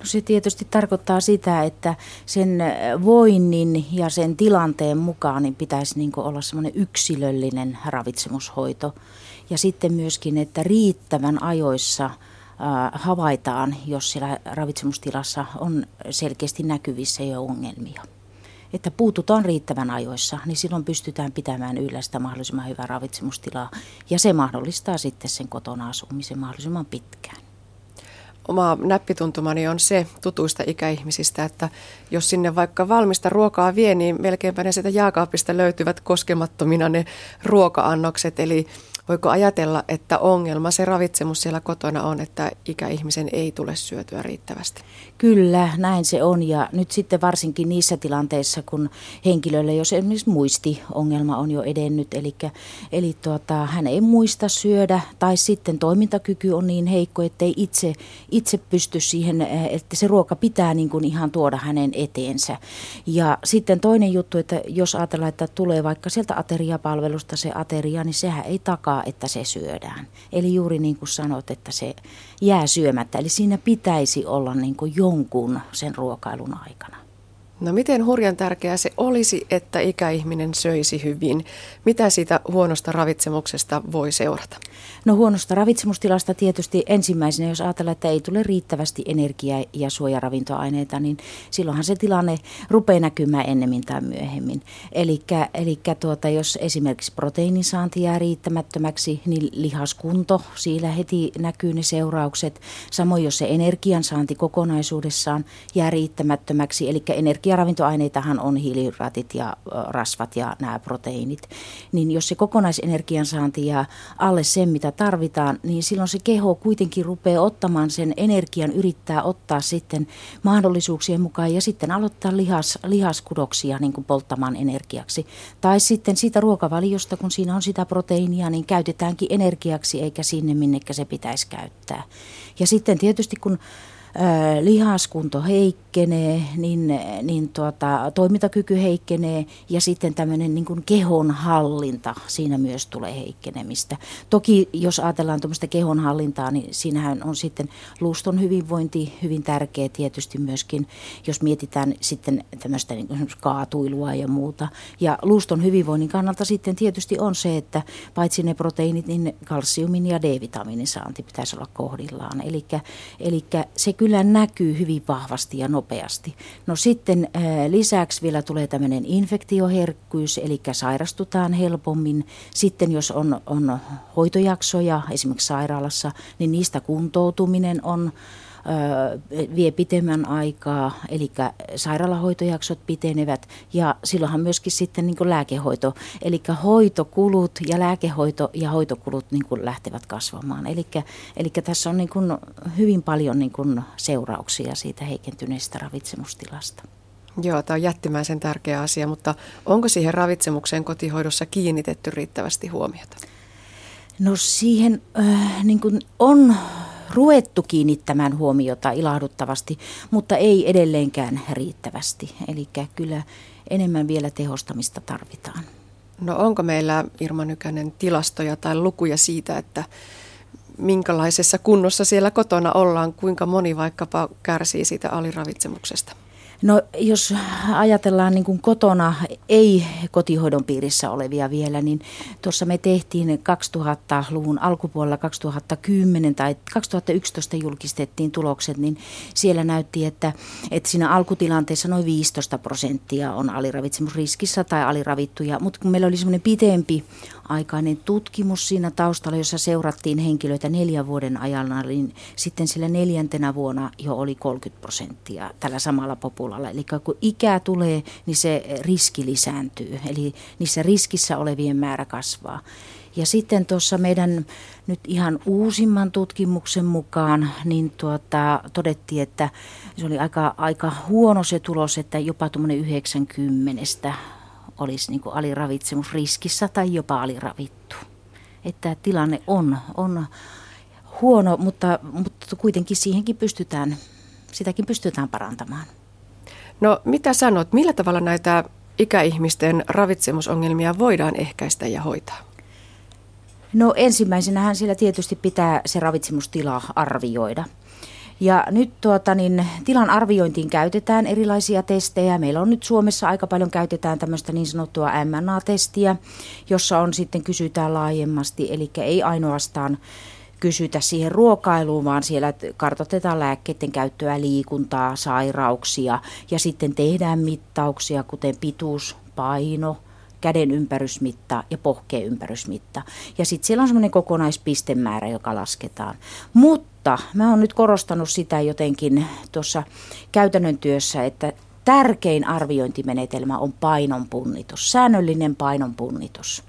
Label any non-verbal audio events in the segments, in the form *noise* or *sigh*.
No se tietysti tarkoittaa sitä, että sen voinnin ja sen tilanteen mukaan niin pitäisi niin olla semmoinen yksilöllinen ravitsemushoito. Ja sitten myöskin, että riittävän ajoissa havaitaan, jos siellä ravitsemustilassa on selkeästi näkyvissä jo ongelmia. Että puututaan riittävän ajoissa, niin silloin pystytään pitämään yllä sitä mahdollisimman hyvää ravitsemustilaa. Ja se mahdollistaa sitten sen kotona asumisen mahdollisimman pitkään oma näppituntumani on se tutuista ikäihmisistä, että jos sinne vaikka valmista ruokaa vie, niin melkeinpä ne sieltä jääkaapista löytyvät koskemattomina ne ruoka-annokset. Eli Voiko ajatella, että ongelma, se ravitsemus siellä kotona on, että ikäihmisen ei tule syötyä riittävästi? Kyllä, näin se on. Ja nyt sitten varsinkin niissä tilanteissa, kun henkilölle, jos esimerkiksi muistiongelma on jo edennyt, eli, eli tuota, hän ei muista syödä, tai sitten toimintakyky on niin heikko, ettei itse, itse pysty siihen, että se ruoka pitää niin kuin ihan tuoda hänen eteensä. Ja sitten toinen juttu, että jos ajatellaan, että tulee vaikka sieltä ateriapalvelusta se ateria, niin sehän ei takaa odottaa, että se syödään. Eli juuri niin kuin sanot, että se jää syömättä. Eli siinä pitäisi olla niin kuin jonkun sen ruokailun aikana. No miten hurjan tärkeää se olisi, että ikäihminen söisi hyvin? Mitä siitä huonosta ravitsemuksesta voi seurata? No huonosta ravitsemustilasta tietysti ensimmäisenä, jos ajatellaan, että ei tule riittävästi energiaa ja suojaravintoaineita, niin silloinhan se tilanne rupeaa näkymään ennemmin tai myöhemmin. Eli tuota, jos esimerkiksi proteiinin saanti jää riittämättömäksi, niin lihaskunto, siellä heti näkyy ne seuraukset. Samoin jos se energiansaanti kokonaisuudessaan jää riittämättömäksi, eli energiaravintoaineitahan on hiilihydraatit ja rasvat ja nämä proteiinit, niin jos se kokonaisenergiansaanti jää alle sen, mitä tarvitaan, niin silloin se keho kuitenkin rupeaa ottamaan sen energian, yrittää ottaa sitten mahdollisuuksien mukaan ja sitten aloittaa lihas, lihaskudoksia niin kuin polttamaan energiaksi. Tai sitten siitä ruokavaliosta, kun siinä on sitä proteiinia, niin käytetäänkin energiaksi eikä sinne, minnekä se pitäisi käyttää. Ja sitten tietysti kun lihaskunto heikkenee, niin, niin tuota, toimintakyky heikkenee ja sitten tämmöinen niin kuin kehon hallinta, siinä myös tulee heikkenemistä. Toki jos ajatellaan tuommoista kehon hallintaa, niin siinähän on sitten luuston hyvinvointi hyvin tärkeä tietysti myöskin, jos mietitään sitten tämmöistä niin kuin kaatuilua ja muuta. Ja luuston hyvinvoinnin kannalta sitten tietysti on se, että paitsi ne proteiinit, niin kalsiumin ja D-vitamiinin saanti pitäisi olla kohdillaan. Eli se kyllä näkyy hyvin vahvasti ja nopeasti. No sitten äh, lisäksi vielä tulee tämmöinen infektioherkkyys, eli sairastutaan helpommin. Sitten jos on, on hoitojaksoja esimerkiksi sairaalassa, niin niistä kuntoutuminen on vie pitemmän aikaa, eli sairaalahoitojaksot pitenevät ja silloinhan myöskin sitten niin kuin lääkehoito, eli hoitokulut ja lääkehoito ja hoitokulut niin kuin lähtevät kasvamaan. Eli, eli tässä on niin kuin hyvin paljon niin kuin seurauksia siitä heikentyneestä ravitsemustilasta. Joo, tämä on jättimäisen tärkeä asia, mutta onko siihen ravitsemukseen kotihoidossa kiinnitetty riittävästi huomiota? No siihen äh, niin kuin on ruvettu kiinnittämään huomiota ilahduttavasti, mutta ei edelleenkään riittävästi. Eli kyllä enemmän vielä tehostamista tarvitaan. No onko meillä Irma Nykänen tilastoja tai lukuja siitä, että minkälaisessa kunnossa siellä kotona ollaan, kuinka moni vaikkapa kärsii siitä aliravitsemuksesta? No jos ajatellaan niin kuin kotona ei kotihoidon piirissä olevia vielä, niin tuossa me tehtiin 2000-luvun alkupuolella 2010 tai 2011 julkistettiin tulokset, niin siellä näytti, että, että siinä alkutilanteessa noin 15 prosenttia on aliravitsemusriskissä tai aliravittuja, mutta kun meillä oli semmoinen pitempi aikainen tutkimus siinä taustalla, jossa seurattiin henkilöitä neljän vuoden ajan, niin sitten sillä neljäntenä vuonna jo oli 30 prosenttia tällä samalla populalla. Eli kun ikää tulee, niin se riski lisääntyy, eli niissä riskissä olevien määrä kasvaa. Ja sitten tuossa meidän nyt ihan uusimman tutkimuksen mukaan, niin tuota, todettiin, että se oli aika, aika huono se tulos, että jopa tuommoinen 90 olisi niin kuin aliravitsemusriskissä tai jopa aliravittu. Että tilanne on, on huono, mutta, mutta kuitenkin siihenkin pystytään, sitäkin pystytään parantamaan. No mitä sanot, millä tavalla näitä ikäihmisten ravitsemusongelmia voidaan ehkäistä ja hoitaa? No ensimmäisenähän siellä tietysti pitää se ravitsemustila arvioida. Ja nyt tuota, niin, tilan arviointiin käytetään erilaisia testejä. Meillä on nyt Suomessa aika paljon käytetään tämmöistä niin sanottua MNA-testiä, jossa on sitten kysytään laajemmasti, eli ei ainoastaan kysytä siihen ruokailuun, vaan siellä kartoitetaan lääkkeiden käyttöä, liikuntaa, sairauksia ja sitten tehdään mittauksia, kuten pituus, paino, käden ympärysmitta ja pohkeen ympärysmitta. Ja sitten siellä on semmoinen kokonaispistemäärä, joka lasketaan. Mutta mä oon nyt korostanut sitä jotenkin tuossa käytännön työssä, että tärkein arviointimenetelmä on painonpunnitus, säännöllinen painonpunnitus.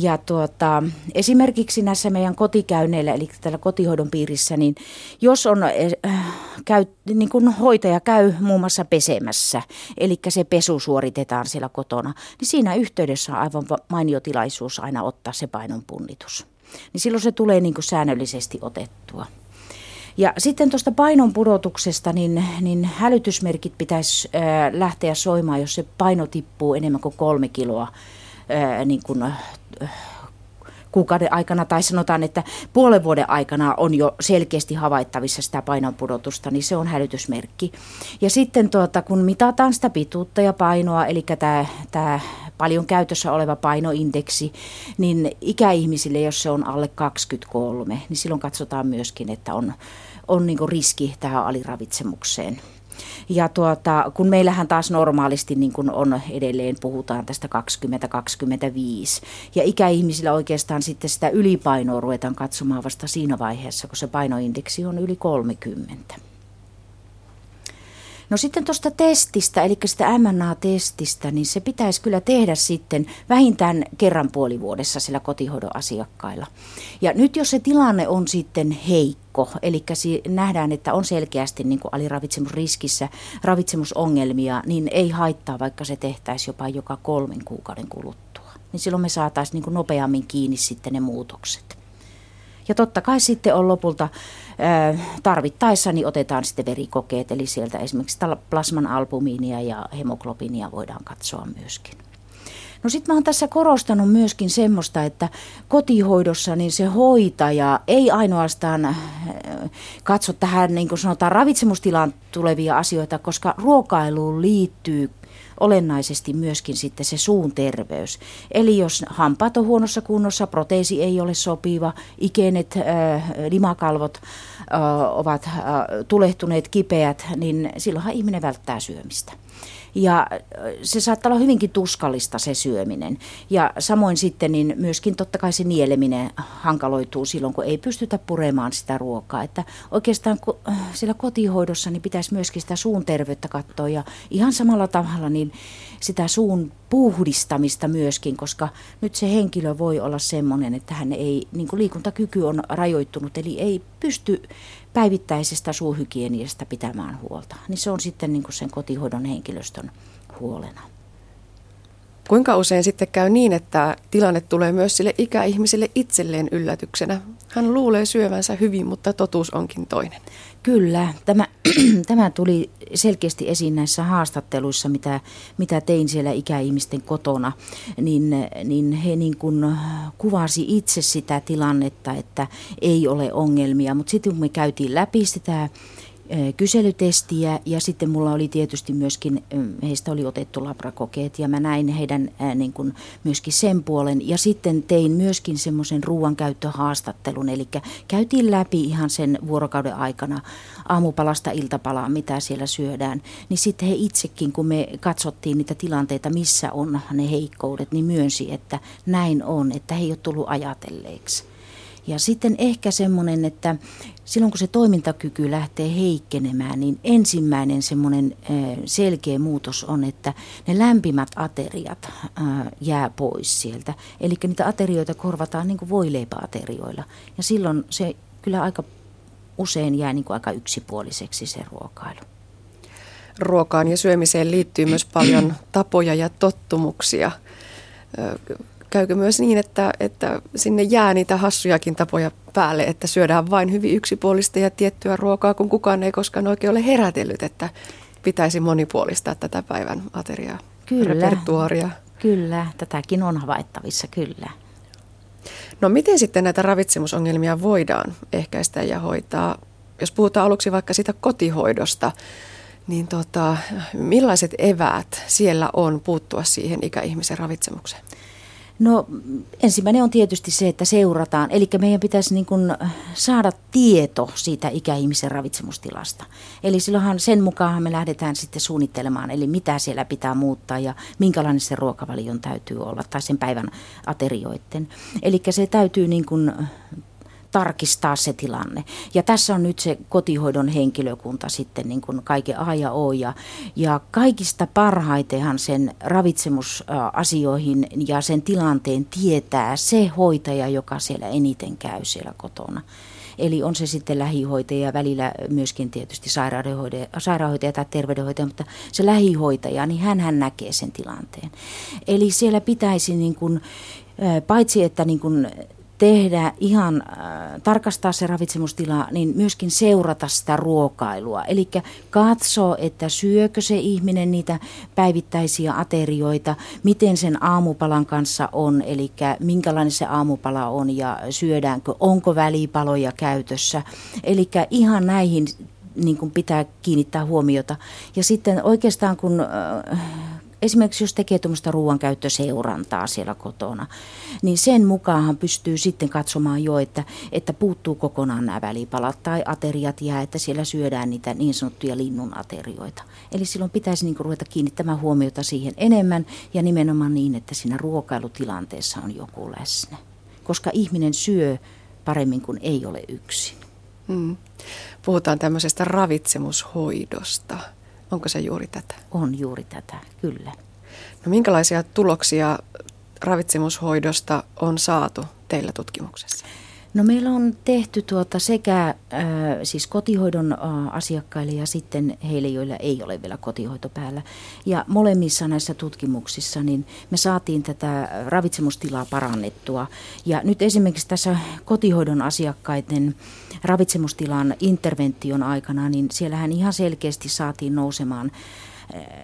Ja tuota, esimerkiksi näissä meidän kotikäynneillä, eli tällä kotihoidon piirissä, niin jos on, äh, käy, niin kun hoitaja käy muun muassa pesemässä, eli se pesu suoritetaan siellä kotona, niin siinä yhteydessä on aivan mainio tilaisuus aina ottaa se painonpunnitus. Niin silloin se tulee niin kuin säännöllisesti otettua. Ja sitten tuosta painon pudotuksesta, niin, niin hälytysmerkit pitäisi äh, lähteä soimaan, jos se paino tippuu enemmän kuin kolme kiloa niin kuin, kuukauden aikana tai sanotaan, että puolen vuoden aikana on jo selkeästi havaittavissa sitä painonpudotusta, niin se on hälytysmerkki. Ja sitten tuota, kun mitataan sitä pituutta ja painoa, eli tämä, tämä paljon käytössä oleva painoindeksi, niin ikäihmisille, jos se on alle 23, niin silloin katsotaan myöskin, että on, on niin riski tähän aliravitsemukseen. Ja tuota, kun meillähän taas normaalisti niin kuin on edelleen, puhutaan tästä 20-25. Ja ikäihmisillä oikeastaan sitten sitä ylipainoa ruvetaan katsomaan vasta siinä vaiheessa, kun se painoindeksi on yli 30. No sitten tuosta testistä, eli sitä MNA-testistä, niin se pitäisi kyllä tehdä sitten vähintään kerran puolivuodessa sillä kotihoidon asiakkailla. Ja nyt jos se tilanne on sitten heikko, eli nähdään, että on selkeästi niin kuin aliravitsemusriskissä ravitsemusongelmia, niin ei haittaa, vaikka se tehtäisiin jopa joka kolmen kuukauden kuluttua. Niin silloin me saataisiin niin kuin nopeammin kiinni sitten ne muutokset. Ja totta kai sitten on lopulta tarvittaessa niin otetaan sitten verikokeet, eli sieltä esimerkiksi plasman albumiinia ja hemoglobinia voidaan katsoa myöskin. No sitten mä oon tässä korostanut myöskin semmoista, että kotihoidossa niin se hoitaja ei ainoastaan katso tähän niin kuin sanotaan ravitsemustilaan tulevia asioita, koska ruokailuun liittyy olennaisesti myöskin sitten se suun terveys. Eli jos hampaat on huonossa kunnossa, proteesi ei ole sopiva, ikenet, äh, limakalvot äh, ovat äh, tulehtuneet kipeät, niin silloinhan ihminen välttää syömistä. Ja se saattaa olla hyvinkin tuskallista se syöminen. Ja samoin sitten niin myöskin totta kai se nieleminen hankaloituu silloin, kun ei pystytä puremaan sitä ruokaa. Että oikeastaan siellä kotihoidossa niin pitäisi myöskin sitä suun terveyttä katsoa ja ihan samalla tavalla niin sitä suun puhdistamista myöskin, koska nyt se henkilö voi olla semmoinen, että hän ei, niin kuin liikuntakyky on rajoittunut, eli ei pysty päivittäisestä suuhygieniasta pitämään huolta. Niin se on sitten niin kuin sen kotihoidon henkilöstön huolena. Kuinka usein sitten käy niin, että tilanne tulee myös sille ikäihmiselle itselleen yllätyksenä? Hän luulee syövänsä hyvin, mutta totuus onkin toinen. Kyllä, tämä, *clears throat* tämä tuli selkeästi esiin näissä haastatteluissa, mitä, mitä tein siellä ikäihmisten kotona, niin, niin he niin kuin kuvasi itse sitä tilannetta, että ei ole ongelmia, mutta sitten kun me käytiin läpi sitä kyselytestiä ja sitten mulla oli tietysti myöskin, heistä oli otettu labrakokeet ja mä näin heidän niin kuin myöskin sen puolen ja sitten tein myöskin semmoisen ruoankäyttöhaastattelun, eli käytiin läpi ihan sen vuorokauden aikana aamupalasta iltapalaan, mitä siellä syödään, niin sitten he itsekin, kun me katsottiin niitä tilanteita, missä on ne heikkoudet, niin myönsi, että näin on, että he ei ole tullut ajatelleeksi. Ja sitten ehkä semmoinen, että silloin kun se toimintakyky lähtee heikkenemään, niin ensimmäinen semmoinen selkeä muutos on, että ne lämpimät ateriat jää pois sieltä. Eli niitä aterioita korvataan niin kuin voileipäaterioilla. Ja silloin se kyllä aika usein jää niin kuin aika yksipuoliseksi se ruokailu. Ruokaan ja syömiseen liittyy myös paljon *clears throat* tapoja ja tottumuksia käykö myös niin, että, että sinne jää niitä hassujakin tapoja päälle, että syödään vain hyvin yksipuolista ja tiettyä ruokaa, kun kukaan ei koskaan oikein ole herätellyt, että pitäisi monipuolistaa tätä päivän ateriaa, kyllä, repertuaria. Kyllä, tätäkin on havaittavissa, kyllä. No miten sitten näitä ravitsemusongelmia voidaan ehkäistä ja hoitaa? jos puhutaan aluksi vaikka sitä kotihoidosta, niin tota, millaiset eväät siellä on puuttua siihen ikäihmisen ravitsemukseen? No ensimmäinen on tietysti se, että seurataan. Eli meidän pitäisi niin kuin saada tieto siitä ikäihmisen ravitsemustilasta. Eli silloinhan sen mukaan me lähdetään sitten suunnittelemaan, eli mitä siellä pitää muuttaa ja minkälainen se ruokavalion täytyy olla tai sen päivän aterioiden. Eli se täytyy niin kuin tarkistaa se tilanne. Ja tässä on nyt se kotihoidon henkilökunta sitten niin kuin kaiken A ja O. Ja, ja kaikista parhaitenhan sen ravitsemusasioihin ja sen tilanteen tietää se hoitaja, joka siellä eniten käy siellä kotona. Eli on se sitten lähihoitaja, välillä myöskin tietysti sairaanhoitaja, sairaanhoitaja tai terveydenhoitaja, mutta se lähihoitaja, niin hän, hän näkee sen tilanteen. Eli siellä pitäisi niin kuin, paitsi että niin kuin tehdä ihan tarkastaa se ravitsemustila, niin myöskin seurata sitä ruokailua. Eli katso, että syökö se ihminen niitä päivittäisiä aterioita, miten sen aamupalan kanssa on, eli minkälainen se aamupala on ja syödäänkö, onko välipaloja käytössä. Eli ihan näihin niin kuin pitää kiinnittää huomiota. Ja sitten oikeastaan kun äh, esimerkiksi jos tekee tuommoista ruoankäyttöseurantaa siellä kotona, niin sen mukaan pystyy sitten katsomaan jo, että, että puuttuu kokonaan nämä välipalat tai ateriat jää, että siellä syödään niitä niin sanottuja linnun aterioita. Eli silloin pitäisi niin ruveta kiinnittämään huomiota siihen enemmän ja nimenomaan niin, että siinä ruokailutilanteessa on joku läsnä. Koska ihminen syö paremmin kuin ei ole yksin. Hmm. Puhutaan tämmöisestä ravitsemushoidosta. Onko se juuri tätä? On juuri tätä, kyllä. No minkälaisia tuloksia ravitsemushoidosta on saatu teillä tutkimuksessa? No meillä on tehty tuota sekä äh, siis kotihoidon äh, asiakkaille ja sitten heille, joilla ei ole vielä kotihoito päällä. Ja molemmissa näissä tutkimuksissa niin me saatiin tätä ravitsemustilaa parannettua. Ja nyt esimerkiksi tässä kotihoidon asiakkaiden ravitsemustilan intervention aikana, niin siellähän ihan selkeästi saatiin nousemaan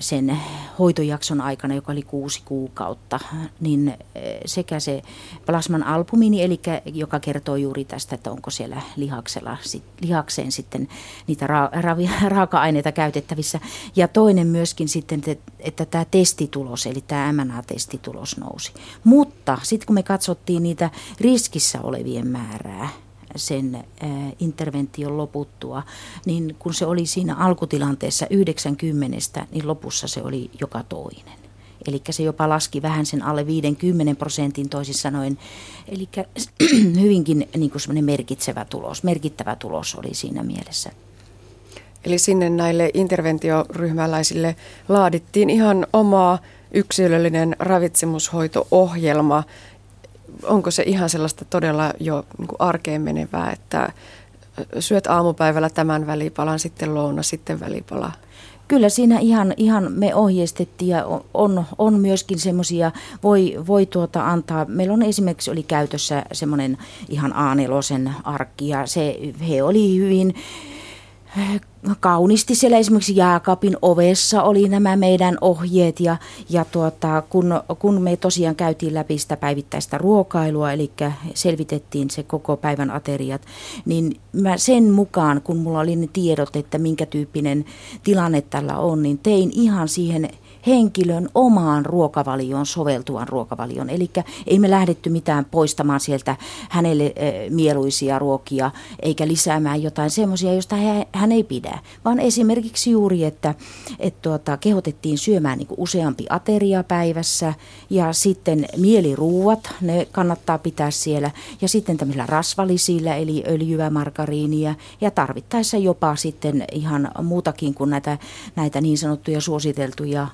sen hoitojakson aikana, joka oli kuusi kuukautta, niin eh, sekä se plasman albumiini, eli joka kertoo juuri tästä, että onko siellä lihaksella, lihakseen sitten niitä ra, ra, *laughs* raaka-aineita käytettävissä. Ja toinen myöskin sitten, että tämä testitulos, eli tämä MNA-testitulos nousi. Mutta sitten kun me katsottiin niitä riskissä olevien määrää, sen intervention loputtua, niin kun se oli siinä alkutilanteessa 90, niin lopussa se oli joka toinen. Eli se jopa laski vähän sen alle 50 prosentin toisin sanoen. Eli *clears throat* hyvinkin niin kuin merkitsevä tulos, merkittävä tulos oli siinä mielessä. Eli sinne näille interventioryhmäläisille laadittiin ihan oma yksilöllinen ravitsemushoito-ohjelma, onko se ihan sellaista todella jo niin kuin arkeen menevää, että syöt aamupäivällä tämän välipalan, sitten louna, sitten välipala? Kyllä siinä ihan, ihan me ohjeistettiin ja on, on myöskin semmoisia, voi, voi tuota antaa, meillä on esimerkiksi oli käytössä semmoinen ihan A4 arkki ja se, he oli hyvin kaunisti siellä esimerkiksi jääkaapin ovessa oli nämä meidän ohjeet ja, ja tuota, kun, kun me tosiaan käytiin läpi sitä päivittäistä ruokailua, eli selvitettiin se koko päivän ateriat, niin mä sen mukaan, kun mulla oli ne tiedot, että minkä tyyppinen tilanne tällä on, niin tein ihan siihen henkilön omaan ruokavalioon soveltuvan ruokavalion. Eli ei me lähdetty mitään poistamaan sieltä hänelle mieluisia ruokia, eikä lisäämään jotain semmoisia, joista hän ei pidä, vaan esimerkiksi juuri, että, että tuota, kehotettiin syömään niin useampi ateria päivässä ja sitten mieliruuat, ne kannattaa pitää siellä ja sitten tämmöisillä rasvalisilla, eli öljyä, margariinia ja tarvittaessa jopa sitten ihan muutakin kuin näitä, näitä niin sanottuja suositeltuja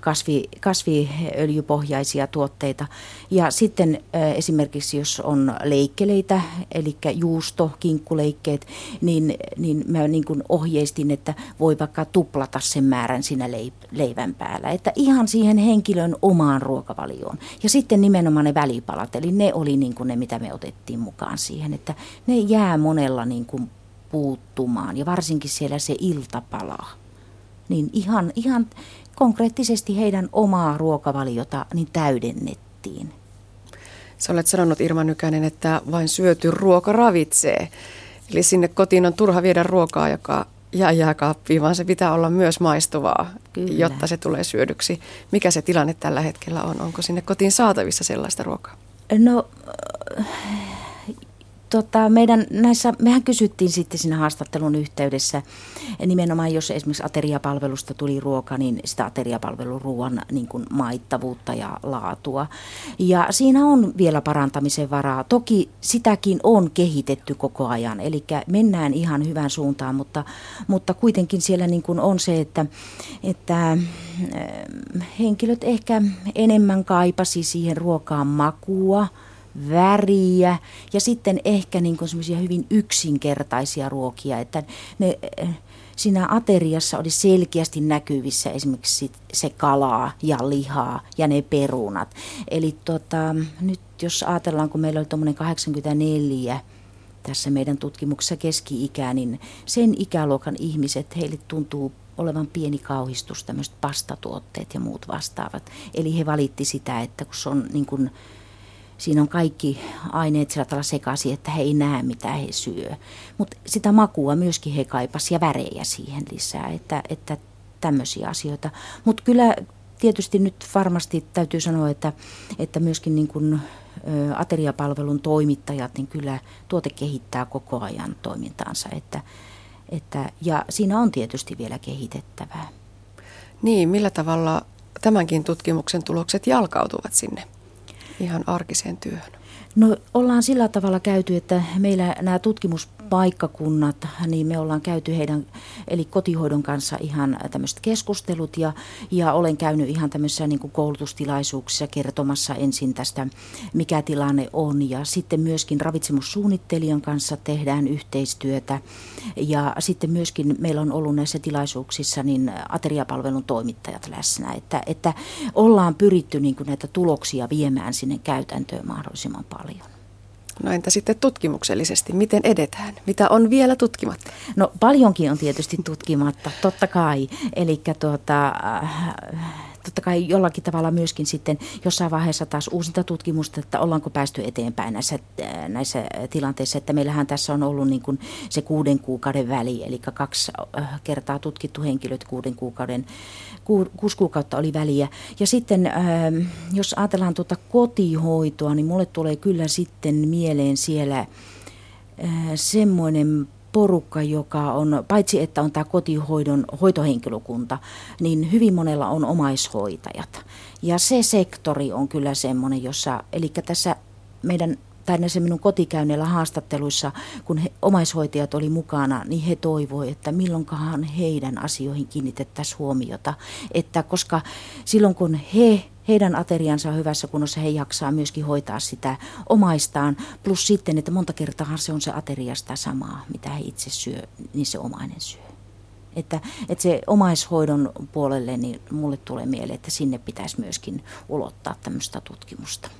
kasvi, kasviöljypohjaisia tuotteita. Ja sitten esimerkiksi jos on leikkeleitä, eli juusto, kinkkuleikkeet, niin, niin mä niin kuin ohjeistin, että voi vaikka tuplata sen määrän siinä leivän päällä. Että ihan siihen henkilön omaan ruokavalioon. Ja sitten nimenomaan ne välipalat, eli ne oli niin kuin ne, mitä me otettiin mukaan siihen, että ne jää monella niin kuin puuttumaan ja varsinkin siellä se iltapala. Niin ihan, ihan konkreettisesti heidän omaa ruokavaliota niin täydennettiin. Sä olet sanonut Irma Nykänen, että vain syöty ruoka ravitsee. Eli sinne kotiin on turha viedä ruokaa, joka jää jääkaappiin, vaan se pitää olla myös maistuvaa, Kyllä. jotta se tulee syödyksi. Mikä se tilanne tällä hetkellä on? Onko sinne kotiin saatavissa sellaista ruokaa? No tota, meidän näissä, mehän kysyttiin sitten siinä haastattelun yhteydessä, nimenomaan jos esimerkiksi ateriapalvelusta tuli ruoka, niin sitä ateriapalvelun ruoan niin kuin maittavuutta ja laatua. Ja siinä on vielä parantamisen varaa. Toki sitäkin on kehitetty koko ajan, eli mennään ihan hyvään suuntaan, mutta, mutta kuitenkin siellä niin kuin on se, että, että henkilöt ehkä enemmän kaipasi siihen ruokaan makua, väriä ja sitten ehkä niin semmoisia hyvin yksinkertaisia ruokia, että ne, siinä ateriassa oli selkeästi näkyvissä esimerkiksi se kalaa ja lihaa ja ne perunat. Eli tota, nyt jos ajatellaan, kun meillä oli tuommoinen 84 tässä meidän tutkimuksessa keski-ikä, niin sen ikäluokan ihmiset, heille tuntuu olevan pieni kauhistus, tämmöiset pastatuotteet ja muut vastaavat. Eli he valitti sitä, että kun se on niin kuin siinä on kaikki aineet sillä tavalla sekaisin, että he ei näe mitä he syö. Mutta sitä makua myöskin he kaipasivat ja värejä siihen lisää, että, että tämmöisiä asioita. Mutta kyllä tietysti nyt varmasti täytyy sanoa, että, että myöskin niin kun, ä, ateriapalvelun toimittajat, niin kyllä tuote kehittää koko ajan toimintaansa. Että, että, ja siinä on tietysti vielä kehitettävää. Niin, millä tavalla tämänkin tutkimuksen tulokset jalkautuvat sinne ihan arkiseen työhön? No ollaan sillä tavalla käyty, että meillä nämä tutkimuspaikkakunnat, niin me ollaan käyty heidän, eli kotihoidon kanssa ihan tämmöiset keskustelut ja, ja olen käynyt ihan tämmöisissä niin koulutustilaisuuksissa kertomassa ensin tästä, mikä tilanne on. Ja sitten myöskin ravitsemussuunnittelijan kanssa tehdään yhteistyötä. Ja sitten myöskin meillä on ollut näissä tilaisuuksissa niin ateriapalvelun toimittajat läsnä, että, että ollaan pyritty niin näitä tuloksia viemään sinne käytäntöön mahdollisimman paljon. No entä sitten tutkimuksellisesti, miten edetään? Mitä on vielä tutkimatta? No paljonkin on tietysti tutkimatta, totta kai. Eli tuota, äh, totta kai jollakin tavalla myöskin sitten jossain vaiheessa taas uusinta tutkimusta, että ollaanko päästy eteenpäin näissä, äh, näissä tilanteissa. Että meillähän tässä on ollut niin kuin se kuuden kuukauden väli, eli kaksi äh, kertaa tutkittu henkilöt kuuden kuukauden, ku, kuusi kuukautta oli väliä. Ja sitten ähm, jos ajatellaan tuota kotihoitoa, niin mulle tulee kyllä sitten mieleen siellä äh, semmoinen porukka, joka on, paitsi että on tämä kotihoidon hoitohenkilökunta, niin hyvin monella on omaishoitajat. Ja se sektori on kyllä semmoinen, jossa, eli tässä meidän tai näissä minun kotikäynneillä haastatteluissa, kun he, omaishoitajat oli mukana, niin he toivoivat, että milloinkahan heidän asioihin kiinnitettäisiin huomiota. Että koska silloin kun he heidän ateriansa on hyvässä kunnossa, he jaksaa myöskin hoitaa sitä omaistaan. Plus sitten, että monta kertaa se on se ateria sitä samaa, mitä he itse syö, niin se omainen syö. Että, että se omaishoidon puolelle, niin mulle tulee mieleen, että sinne pitäisi myöskin ulottaa tämmöistä tutkimusta.